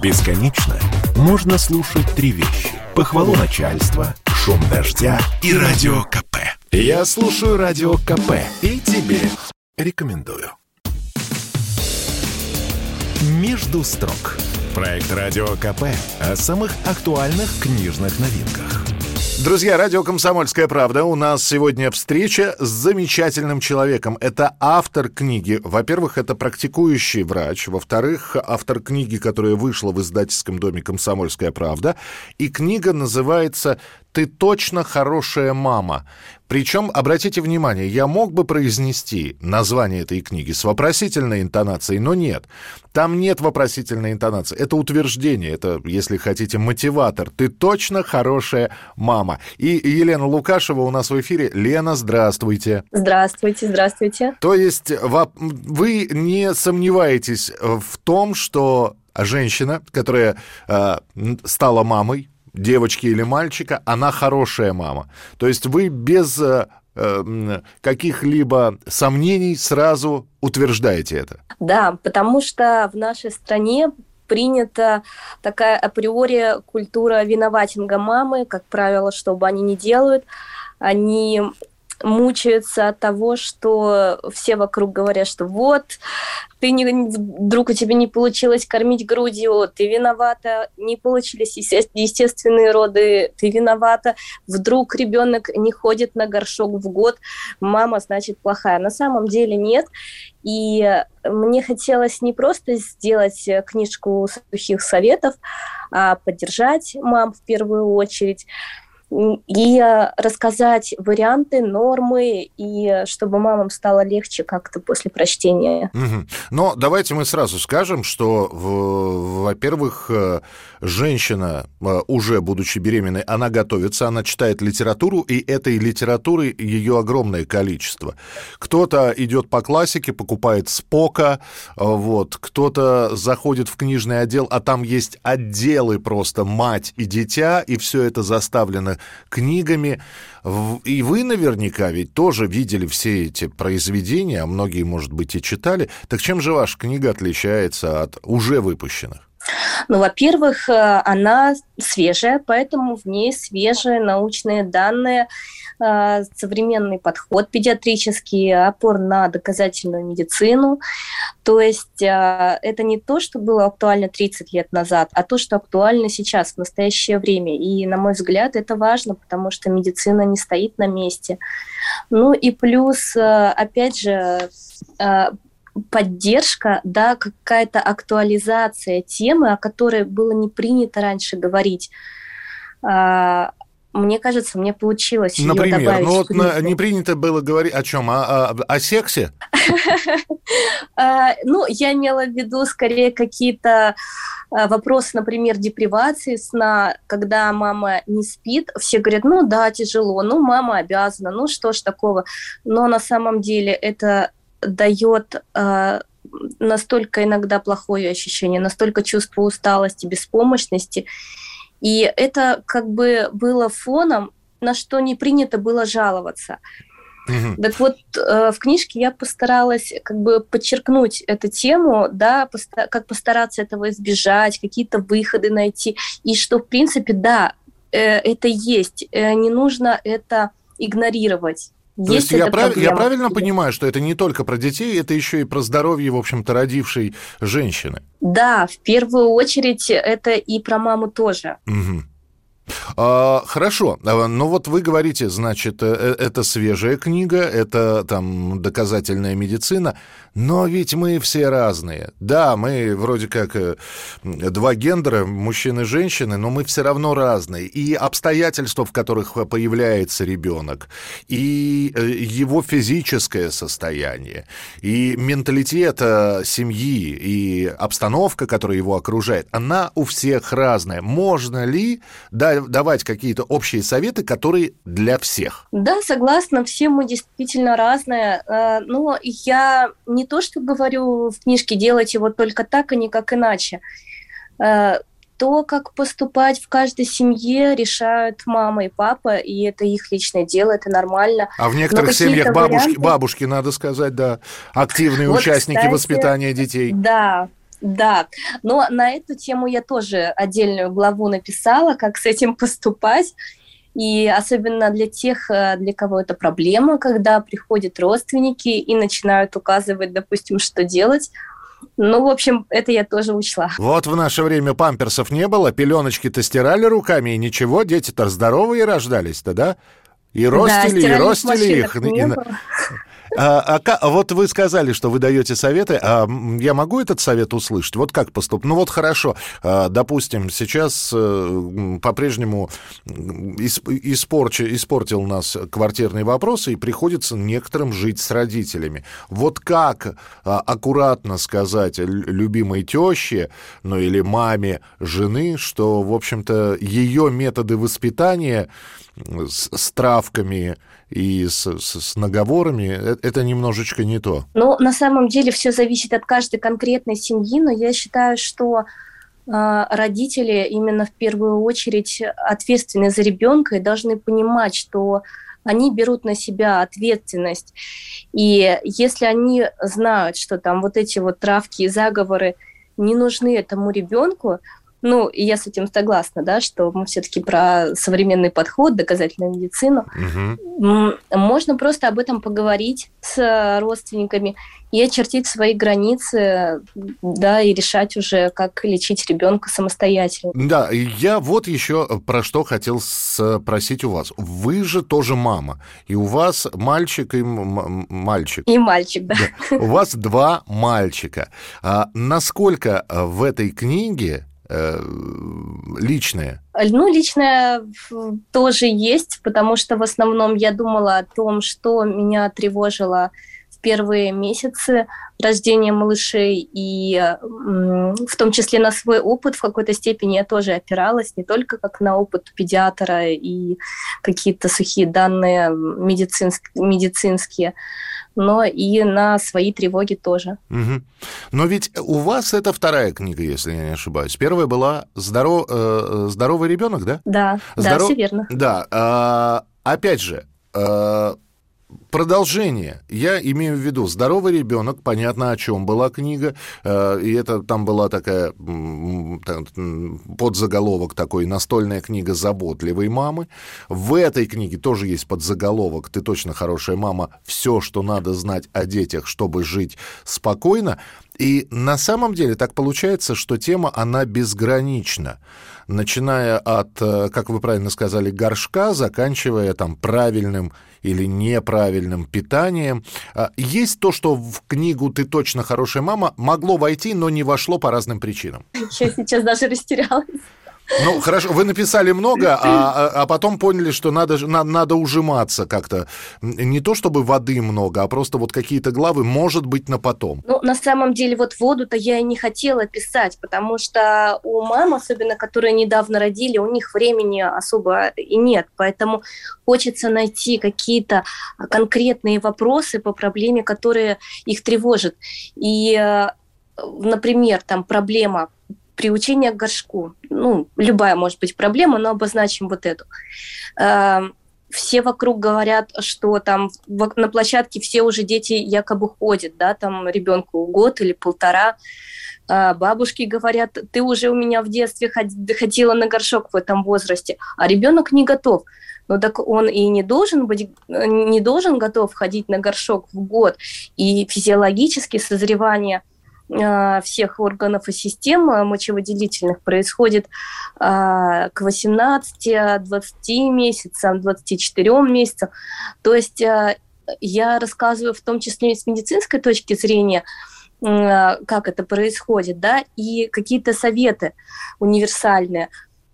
Бесконечно можно слушать три вещи. Похвалу начальства, шум дождя и радио КП. Я слушаю радио КП и тебе рекомендую. «Между строк» – проект радио КП о самых актуальных книжных новинках. Друзья, радио «Комсомольская правда». У нас сегодня встреча с замечательным человеком. Это автор книги. Во-первых, это практикующий врач. Во-вторых, автор книги, которая вышла в издательском доме «Комсомольская правда». И книга называется «Ты точно хорошая мама». Причем, обратите внимание, я мог бы произнести название этой книги с вопросительной интонацией, но нет. Там нет вопросительной интонации. Это утверждение, это, если хотите, мотиватор. Ты точно хорошая мама. И Елена Лукашева у нас в эфире. Лена, здравствуйте. Здравствуйте, здравствуйте. То есть вы не сомневаетесь в том, что женщина, которая э, стала мамой, девочки или мальчика, она хорошая мама. То есть вы без э, э, каких-либо сомнений сразу утверждаете это. Да, потому что в нашей стране принята такая априори культура виноватинга мамы, как правило, что бы они ни делают, они мучаются от того, что все вокруг говорят, что вот, ты не, вдруг у тебя не получилось кормить грудью, ты виновата, не получились естественные роды, ты виновата, вдруг ребенок не ходит на горшок в год, мама, значит, плохая. На самом деле нет. И мне хотелось не просто сделать книжку сухих советов, а поддержать мам в первую очередь, и рассказать варианты, нормы, и чтобы мамам стало легче как-то после прочтения. Угу. Но давайте мы сразу скажем, что, во-первых, э, женщина, э, уже будучи беременной, она готовится, она читает литературу, и этой литературы ее огромное количество. Кто-то идет по классике, покупает Спока, э, вот, кто-то заходит в книжный отдел, а там есть отделы просто мать и дитя, и все это заставлено книгами. И вы наверняка ведь тоже видели все эти произведения, а многие, может быть, и читали. Так чем же ваша книга отличается от уже выпущенных? Ну, во-первых, э, она свежая, поэтому в ней свежие научные данные, современный подход педиатрический, опор на доказательную медицину. То есть э, это не то, что было актуально 30 лет назад, а то, что актуально сейчас, в настоящее время. И, на мой взгляд, это важно, потому что медицина не стоит на месте. Ну и плюс, опять же, поддержка, да, какая-то актуализация темы, о которой было не принято раньше говорить. А, мне кажется, мне получилось Например, ее добавить ну вот на, не принято было говорить о чем? О, о, о сексе? А, ну, я имела в виду скорее какие-то а, вопросы, например, депривации сна, когда мама не спит, все говорят, ну да, тяжело, ну мама обязана, ну что ж такого. Но на самом деле это дает настолько иногда плохое ощущение, настолько чувство усталости, беспомощности. И это как бы было фоном, на что не принято было жаловаться. Угу. Так вот, э, в книжке я постаралась как бы подчеркнуть эту тему, да, поста- как постараться этого избежать, какие-то выходы найти, и что, в принципе, да, э, это есть, э, не нужно это игнорировать. То есть, есть я, прав... я правильно понимаю, что это не только про детей, это еще и про здоровье, в общем-то, родившей женщины? Да, в первую очередь это и про маму тоже. Угу. А, хорошо, а, ну вот вы говорите, значит, э, э, это свежая книга, это там доказательная медицина, но ведь мы все разные. Да, мы вроде как э, два гендера, мужчины и женщины, но мы все равно разные. И обстоятельства, в которых появляется ребенок, и его физическое состояние, и менталитет семьи, и обстановка, которая его окружает, она у всех разная. Можно ли, да, давать какие-то общие советы, которые для всех. Да, согласна, все мы действительно разные. Э, но я не то, что говорю в книжке делайте вот только так, а не как иначе. Э, то, как поступать в каждой семье, решают мама и папа, и это их личное дело, это нормально. А в некоторых семьях бабушки, варианты... бабушки, надо сказать, да, активные вот, участники кстати, воспитания детей. Да, Да, но на эту тему я тоже отдельную главу написала, как с этим поступать. И особенно для тех, э, для кого это проблема, когда приходят родственники и начинают указывать, допустим, что делать. Ну, в общем, это я тоже учла. Вот в наше время памперсов не было, пеленочки-то стирали руками, и ничего, дети-то здоровые рождались-то, да? И ростили, да, и ростили их. Было. А, а, вот вы сказали, что вы даете советы. А я могу этот совет услышать? Вот как поступить? Ну вот хорошо, а, допустим, сейчас а, по-прежнему испорч... испортил нас квартирный вопрос, и приходится некоторым жить с родителями. Вот как а, аккуратно сказать любимой теще, ну или маме жены, что, в общем-то, ее методы воспитания с, с травками и с, с, с наговорами, это, это немножечко не то. Ну, на самом деле все зависит от каждой конкретной семьи, но я считаю, что э, родители именно в первую очередь ответственны за ребенка и должны понимать, что они берут на себя ответственность. И если они знают, что там вот эти вот травки и заговоры не нужны этому ребенку, ну, и я с этим согласна, да, что мы все-таки про современный подход, доказательную медицину. Угу. Можно просто об этом поговорить с родственниками и очертить свои границы, да, и решать уже, как лечить ребенка самостоятельно. Да, я вот еще про что хотел спросить у вас. Вы же тоже мама, и у вас мальчик и мальчик. И мальчик, да. да. У вас два мальчика. А насколько в этой книге э, личное? Ну, личное тоже есть, потому что в основном я думала о том, что меня тревожило в первые месяцы рождения малышей, и в том числе на свой опыт в какой-то степени я тоже опиралась, не только как на опыт педиатра и какие-то сухие данные медицинские, медицинские но и на свои тревоги тоже. Угу. Но ведь у вас это вторая книга, если я не ошибаюсь. Первая была «Здоров... э, «Здоровый ребенок», да? Да, Здоров... да, все верно. Да. А, опять же, а, Продолжение. Я имею в виду «Здоровый ребенок», понятно, о чем была книга, э, и это там была такая подзаголовок такой «Настольная книга заботливой мамы». В этой книге тоже есть подзаголовок «Ты точно хорошая мама. Все, что надо знать о детях, чтобы жить спокойно». И на самом деле так получается, что тема, она безгранична начиная от, э, как вы правильно сказали, горшка, заканчивая там правильным или неправильным питанием. А, есть то, что в книгу «Ты точно хорошая мама» могло войти, но не вошло по разным причинам. Я сейчас даже растерялась. Ну, хорошо, вы написали много, а, а, а потом поняли, что надо, на, надо ужиматься как-то. Не то чтобы воды много, а просто вот какие-то главы, может быть, на потом. Ну, на самом деле, вот воду-то я и не хотела писать, потому что у мам, особенно которые недавно родили, у них времени особо и нет. Поэтому хочется найти какие-то конкретные вопросы по проблеме, которые их тревожат. И э, например, там проблема приучение к горшку. Ну, любая может быть проблема, но обозначим вот эту. Эм, все вокруг говорят, что там на площадке все уже дети якобы ходят, да, там ребенку год или полтора. А бабушки говорят, ты уже у меня в детстве ходила на горшок в этом возрасте, а ребенок не готов. Ну так он и не должен быть, не должен готов ходить на горшок в год. И физиологически созревание – всех органов и систем мочевыделительных происходит а, к 18-20 месяцам, 24 месяцам. То есть а, я рассказываю в том числе и с медицинской точки зрения, как это происходит, да, и какие-то советы универсальные.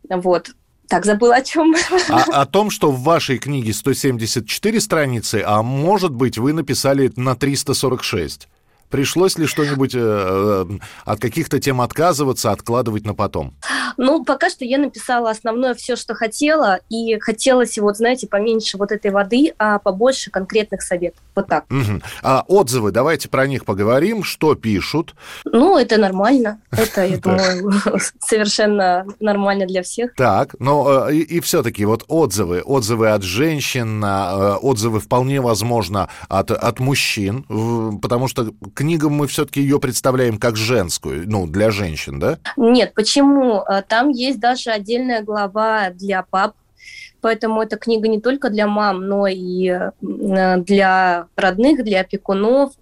Вот. Так, забыла о чем. А, о том, что в вашей книге 174 страницы, а может быть, вы написали на 346. Пришлось ли что-нибудь э, э, от каких-то тем отказываться, откладывать на потом? Ну, пока что я написала основное все, что хотела, и хотелось, вот, знаете, поменьше вот этой воды, а побольше конкретных советов. Вот так. Угу. А отзывы, давайте про них поговорим. Что пишут? Ну, это нормально. Это, я думаю, совершенно нормально для всех. Так, но э, и, все-таки вот отзывы, отзывы от женщин, э, отзывы вполне возможно от, от мужчин, потому что книгу мы все-таки ее представляем как женскую, ну, для женщин, да? Нет, почему? Э, там есть даже отдельная глава для пап, Поэтому эта книга не только для мам, но и для родных, для опекунов,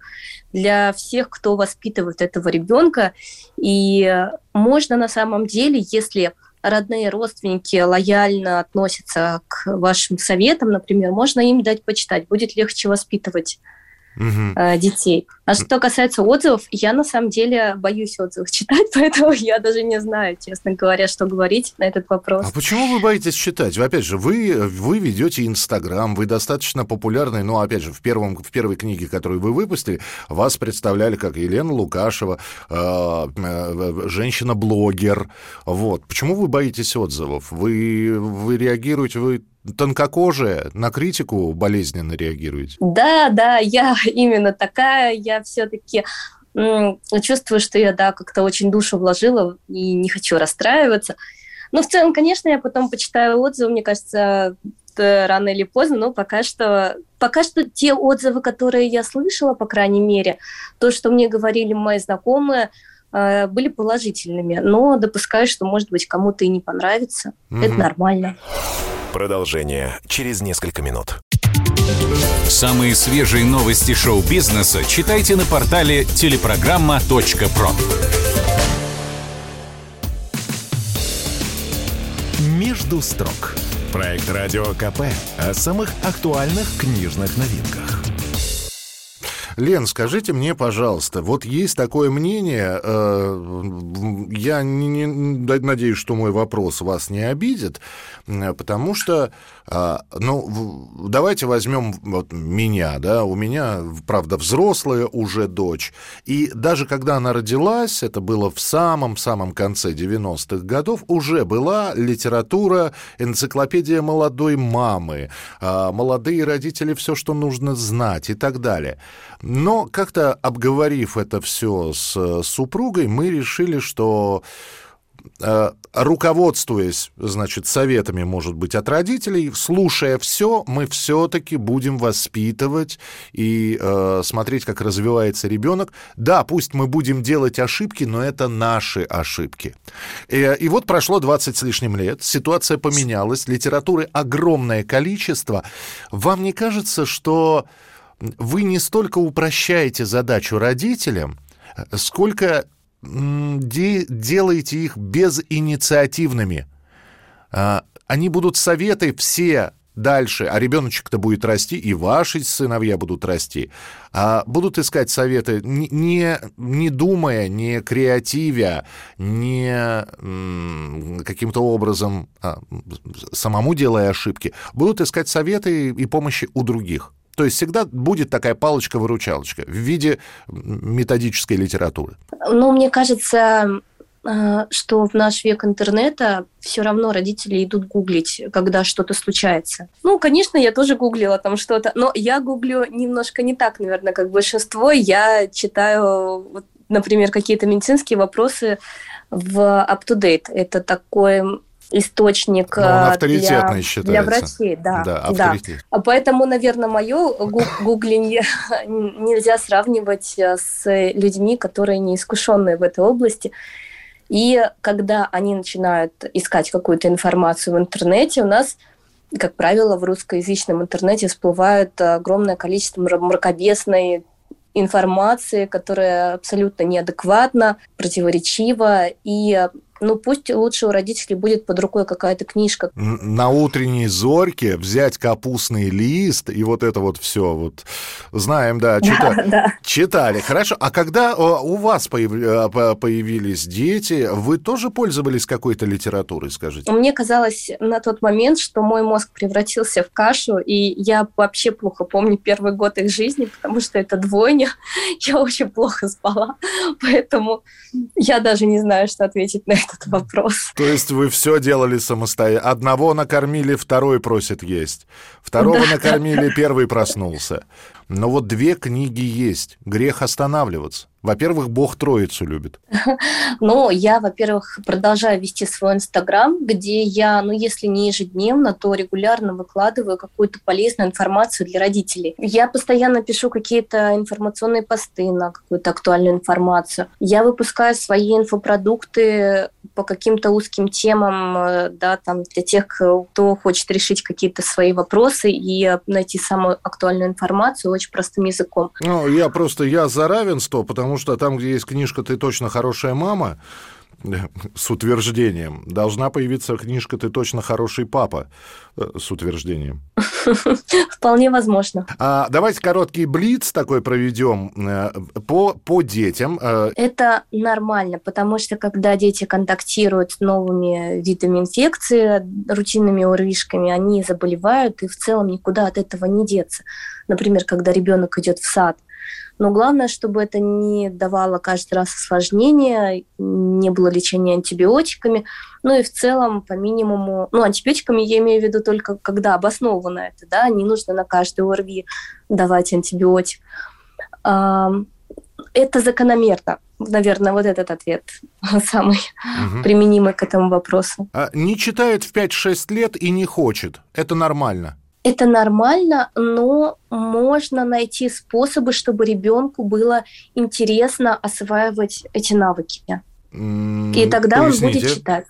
для всех, кто воспитывает этого ребенка. И можно на самом деле, если родные родственники лояльно относятся к вашим советам, например, можно им дать почитать, будет легче воспитывать угу. детей. А что касается отзывов, я на самом деле боюсь отзывов читать, поэтому я даже не знаю, честно говоря, что говорить на этот вопрос. А почему вы боитесь читать? Опять же, вы, вы ведете Инстаграм, вы достаточно популярный, ну, опять же, в, первом, в первой книге, которую вы выпустили, вас представляли как Елена Лукашева, э, э, женщина-блогер. Вот. Почему вы боитесь отзывов? Вы, вы реагируете, вы тонкокожая, на критику болезненно реагируете? Да, да, я именно такая. Я все-таки чувствую, что я, да, как-то очень душу вложила и не хочу расстраиваться. Но в целом, конечно, я потом почитаю отзывы, мне кажется, рано или поздно, но пока что, пока что те отзывы, которые я слышала, по крайней мере, то, что мне говорили мои знакомые, э, были положительными. Но допускаю, что, может быть, кому-то и не понравится. Mm-hmm. Это нормально. Продолжение через несколько минут. Самые свежие новости шоу-бизнеса читайте на портале телепрограмма.про. «Между строк» – проект «Радио КП» о самых актуальных книжных новинках. Лен, скажите мне, пожалуйста, вот есть такое мнение, э, я не, не, надеюсь, что мой вопрос вас не обидит, потому что, ну, давайте возьмем вот меня, да, у меня, правда, взрослая уже дочь, и даже когда она родилась, это было в самом-самом конце 90-х годов, уже была литература, энциклопедия молодой мамы, э, молодые родители, все, что нужно знать и так далее. Но как-то обговорив это все с э, супругой, мы решили, что руководствуясь, значит, советами, может быть, от родителей, слушая все, мы все-таки будем воспитывать и э, смотреть, как развивается ребенок. Да, пусть мы будем делать ошибки, но это наши ошибки. И, э, и вот прошло 20 с лишним лет, ситуация поменялась, литературы огромное количество. Вам не кажется, что вы не столько упрощаете задачу родителям, сколько де делаете их безинициативными. А, они будут советы все дальше, а ребеночек-то будет расти, и ваши сыновья будут расти, а будут искать советы, не, не думая, не креативя, не каким-то образом а, самому делая ошибки, будут искать советы и помощи у других. То есть всегда будет такая палочка-выручалочка в виде методической литературы. Ну, мне кажется, э, что в наш век интернета все равно родители идут гуглить, когда что-то случается. Ну, конечно, я тоже гуглила там что-то, но я гуглю немножко не так, наверное, как большинство. Я читаю, вот, например, какие-то медицинские вопросы в UpToDate. Это такой источник для, считается. для врачей. Да, да, авторитет. да. Поэтому, наверное, мое гуглинг нельзя сравнивать э, с людьми, которые не искушенные в этой области. И когда они начинают искать какую-то информацию в интернете, у нас, как правило, в русскоязычном интернете всплывает огромное количество мракобесной информации, которая абсолютно неадекватна, противоречива, и ну пусть лучше у родителей будет под рукой какая-то книжка. На утренней зорьке взять капустный лист и вот это вот все вот знаем, да, чита... да, да. читали. Хорошо. А когда у вас. Э, появились дети, вы тоже пользовались какой-то литературой, скажите? Мне казалось на тот момент, что мой мозг превратился в кашу, и я вообще плохо помню первый год их жизни, потому что это двойня. Я очень плохо спала, поэтому я даже не знаю, что ответить на этот этот вопрос. То есть вы все делали самостоятельно. Одного накормили, второй просит есть. Второго да. накормили, первый проснулся. Но вот две книги есть. Грех останавливаться. Во-первых, Бог Троицу любит. Ну, я, во-первых, продолжаю вести свой Инстаграм, где я, ну, если не ежедневно, то регулярно выкладываю какую-то полезную информацию для родителей. Я постоянно пишу какие-то информационные посты на какую-то актуальную информацию. Я выпускаю свои инфопродукты по каким-то узким темам, э, да, там, для тех, кто хочет решить какие-то свои вопросы и найти самую актуальную информацию очень простым языком. Ну, я просто, я за равенство, потому потому что там, где есть книжка «Ты точно хорошая мама», с утверждением. Должна появиться книжка «Ты точно хороший папа» э, с утверждением. Вполне возможно. А, давайте короткий блиц такой проведем э, по, по детям. Э. Это нормально, потому что когда дети контактируют с новыми видами инфекции, рутинными урвишками, они заболевают, и в целом никуда от этого не деться. Например, когда ребенок идет в сад – но главное, чтобы это не давало каждый раз осложнения, не было лечения антибиотиками. Ну и в целом по минимуму, ну антибиотиками я имею в виду только когда обосновано это, да, не нужно на каждой ОРВИ давать антибиотик. Это закономерно. Наверное, вот этот ответ самый угу. применимый к этому вопросу. А не читает в 5-6 лет и не хочет. Это нормально? Это нормально, но можно найти способы, чтобы ребенку было интересно осваивать эти навыки. Mm, И тогда поясните. он будет читать.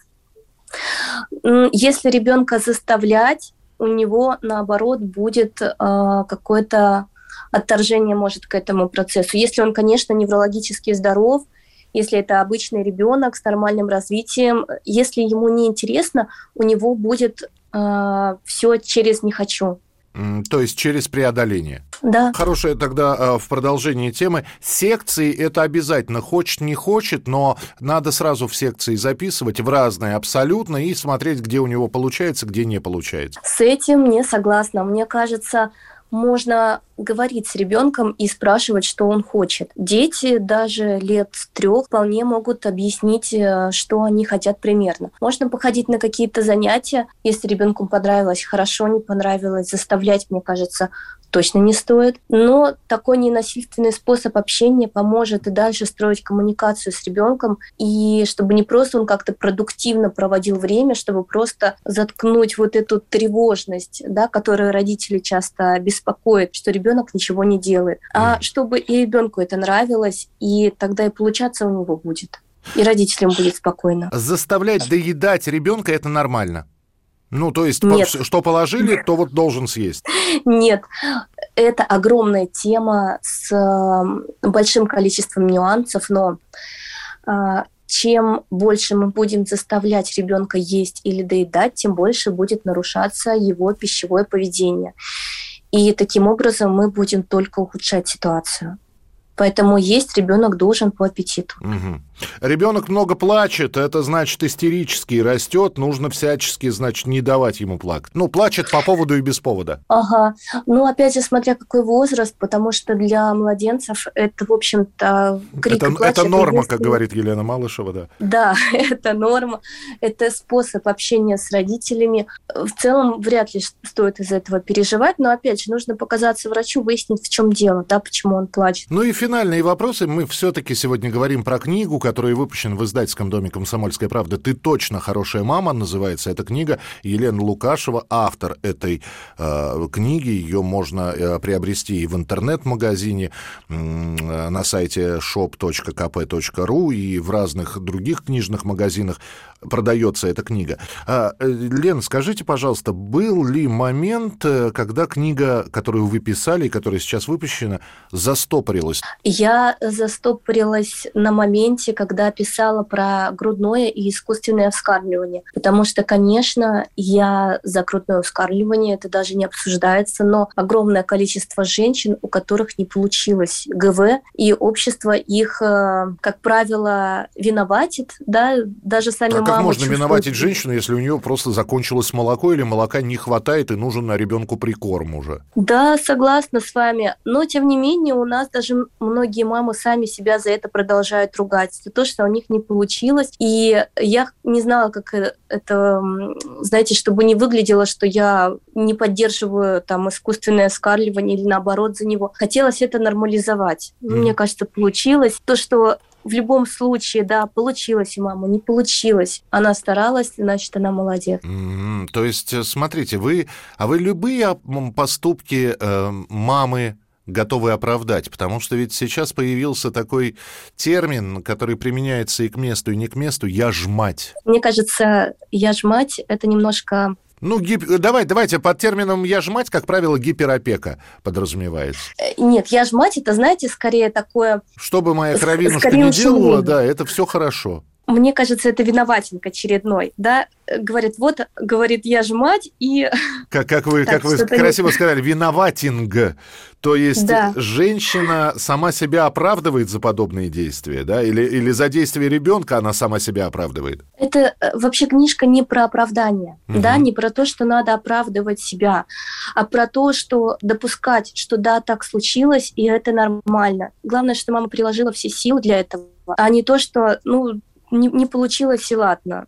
Если ребенка заставлять, у него наоборот будет э, какое-то отторжение может к этому процессу. Если он, конечно, неврологически здоров, если это обычный ребенок с нормальным развитием, если ему не интересно, у него будет э, все через «не хочу». То есть через преодоление. Да. Хорошее тогда э, в продолжении темы. Секции это обязательно. Хочет, не хочет, но надо сразу в секции записывать в разные абсолютно и смотреть, где у него получается, где не получается. С этим не согласна. Мне кажется, можно говорить с ребенком и спрашивать, что он хочет. Дети даже лет трех вполне могут объяснить, э, что они хотят примерно. Можно походить на какие-то занятия, если ребенку понравилось, хорошо, не понравилось, заставлять, мне кажется, точно не стоит. Но такой ненасильственный способ общения поможет и дальше строить коммуникацию с ребенком, и чтобы не просто он как-то продуктивно проводил время, чтобы просто заткнуть вот эту тревожность, да, которую родители часто беспокоят, что ребенок ничего не делает, а чтобы и ребенку это нравилось, и тогда и получаться у него будет. И родителям будет спокойно. Заставлять доедать ребенка это нормально. Ну, то есть, Нет. что положили, то вот должен съесть. Нет, это огромная тема с большим количеством нюансов, но а, чем больше мы будем заставлять ребенка есть или доедать, тем больше будет нарушаться его пищевое поведение. И таким образом мы будем только ухудшать ситуацию. Поэтому есть ребенок должен по аппетиту. Угу. Ребенок много плачет, это значит истерически растет, нужно всячески, значит, не давать ему плакать. Ну, плачет по поводу и без повода. Ага. Ну, опять же, смотря какой возраст, потому что для младенцев это, в общем-то, крик это, плач, это норма, это как говорит Елена Малышева, да? Да, это норма, это способ общения с родителями. В целом, вряд ли стоит из этого переживать, но, опять же, нужно показаться врачу, выяснить, в чем дело, да, почему он плачет. Ну и финальные вопросы. Мы все-таки сегодня говорим про книгу, который выпущен в издательском доме «Комсомольская правда». «Ты точно хорошая мама» называется эта книга. Елена Лукашева, автор этой э, книги. Ее можно э, приобрести и в интернет-магазине, э, на сайте shop.kp.ru и в разных других книжных магазинах продается эта книга. А, э, Лен, скажите, пожалуйста, был ли момент, э, когда книга, которую вы писали и которая сейчас выпущена, застопорилась? Я застопорилась на моменте, когда писала про грудное и искусственное вскармливание. Потому что, конечно, я за грудное вскармливание, это даже не обсуждается, но огромное количество женщин, у которых не получилось ГВ, и общество их, э, как правило, виноватит, да, даже сами а мамы как можно чувствуют... виноватить женщину, если у нее просто закончилось молоко или молока не хватает и нужен на ребенку прикорм уже? Да, согласна с вами, но тем не менее у нас даже многие мамы сами себя за это продолжают ругать, за то, что у них не получилось. И я не знала, как э, это, знаете, чтобы не выглядело, что я не поддерживаю там искусственное скармливание или наоборот за него. Хотелось это нормализовать. Mm. Мне кажется, получилось. То, что в любом случае, да, получилось у мамы, не получилось. Она старалась, значит, она молодец. Mm-hmm. То есть, э, смотрите, вы, а вы любые поступки э, мамы готовы оправдать, потому что ведь сейчас появился такой термин, который применяется и к месту, и не к месту, «я ж мать». Мне кажется, «я ж мать» — это немножко ну, гип... давай, давайте, под термином «я ж мать», как правило, гиперопека подразумевается. Э, нет, «я ж мать» — это, знаете, скорее такое... Что бы моя кровинушка не делала, да, это все хорошо мне кажется, это виноватинка очередной, да, говорит, вот, говорит, я же мать, и... Как, как вы, так, как вы красиво не... сказали, виноватинг, то есть да. женщина сама себя оправдывает за подобные действия, да, или, или за действия ребенка она сама себя оправдывает? Это э, вообще книжка не про оправдание, угу. да, не про то, что надо оправдывать себя, а про то, что допускать, что да, так случилось, и это нормально. Главное, что мама приложила все силы для этого, а не то, что, ну, не, не получилось и ладно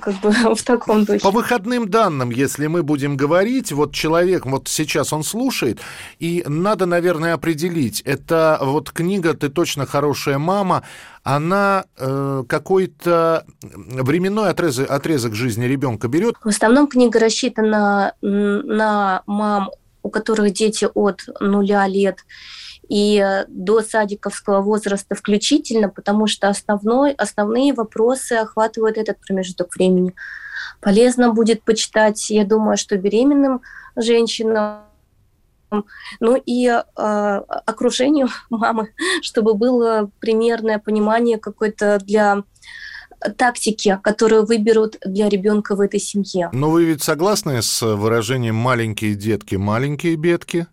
как бы в таком духе. По выходным данным, если мы будем говорить, вот человек, вот сейчас он слушает, и надо, наверное, определить, это вот книга «Ты точно хорошая мама», она э, какой-то временной отрезок, отрезок жизни ребенка берет? В основном книга рассчитана на мам, у которых дети от нуля лет, и э, до садиковского возраста включительно, потому что основной, основные вопросы охватывают этот промежуток времени. Полезно будет почитать, я думаю, что беременным женщинам, ну и э, окружению мамы, чтобы было примерное понимание какое-то для тактики, которую выберут для ребенка в этой семье. Но вы ведь согласны с выражением «маленькие детки, маленькие бедки»?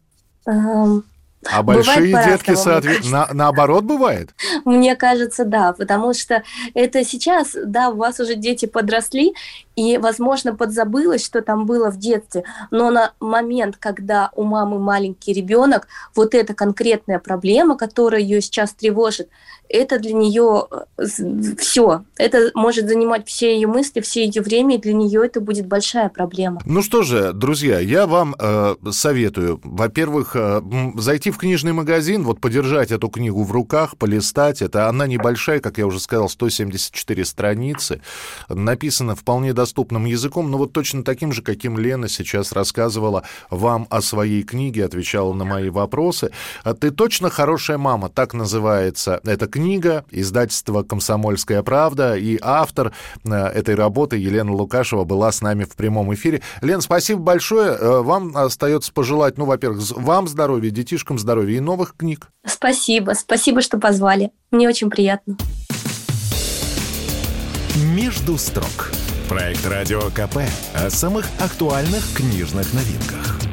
Эм, а большие детки, соответственно, на, наоборот бывает? Мне кажется, да, потому что это сейчас, да, у вас уже дети подросли, и, возможно, подзабылось, что там было в детстве, но на момент, когда у мамы маленький ребенок, вот эта конкретная проблема, которая ее сейчас тревожит, это для нее э, все. Это может занимать все ее мысли, все ее время, и для нее это будет большая проблема. Ну что же, друзья, я вам э, советую, во-первых, э, зайти в книжный магазин, вот подержать эту книгу в руках, полистать. Это она небольшая, как я уже сказал, 174 страницы. Написана вполне доступным языком, но вот точно таким же, каким Лена сейчас рассказывала вам о своей книге, отвечала на мои вопросы. А «Ты точно хорошая мама», так называется эта книга, издательство «Комсомольская правда», и автор э, этой работы Елена Лукашева была с нами в прямом эфире. Лен, спасибо большое. Э, вам остается пожелать, ну, во-первых, вам здоровья, детишкам здоровья и новых книг. Спасибо, спасибо, что позвали. Мне очень приятно. «Между строк» Проект «Радио КП» о самых актуальных книжных новинках.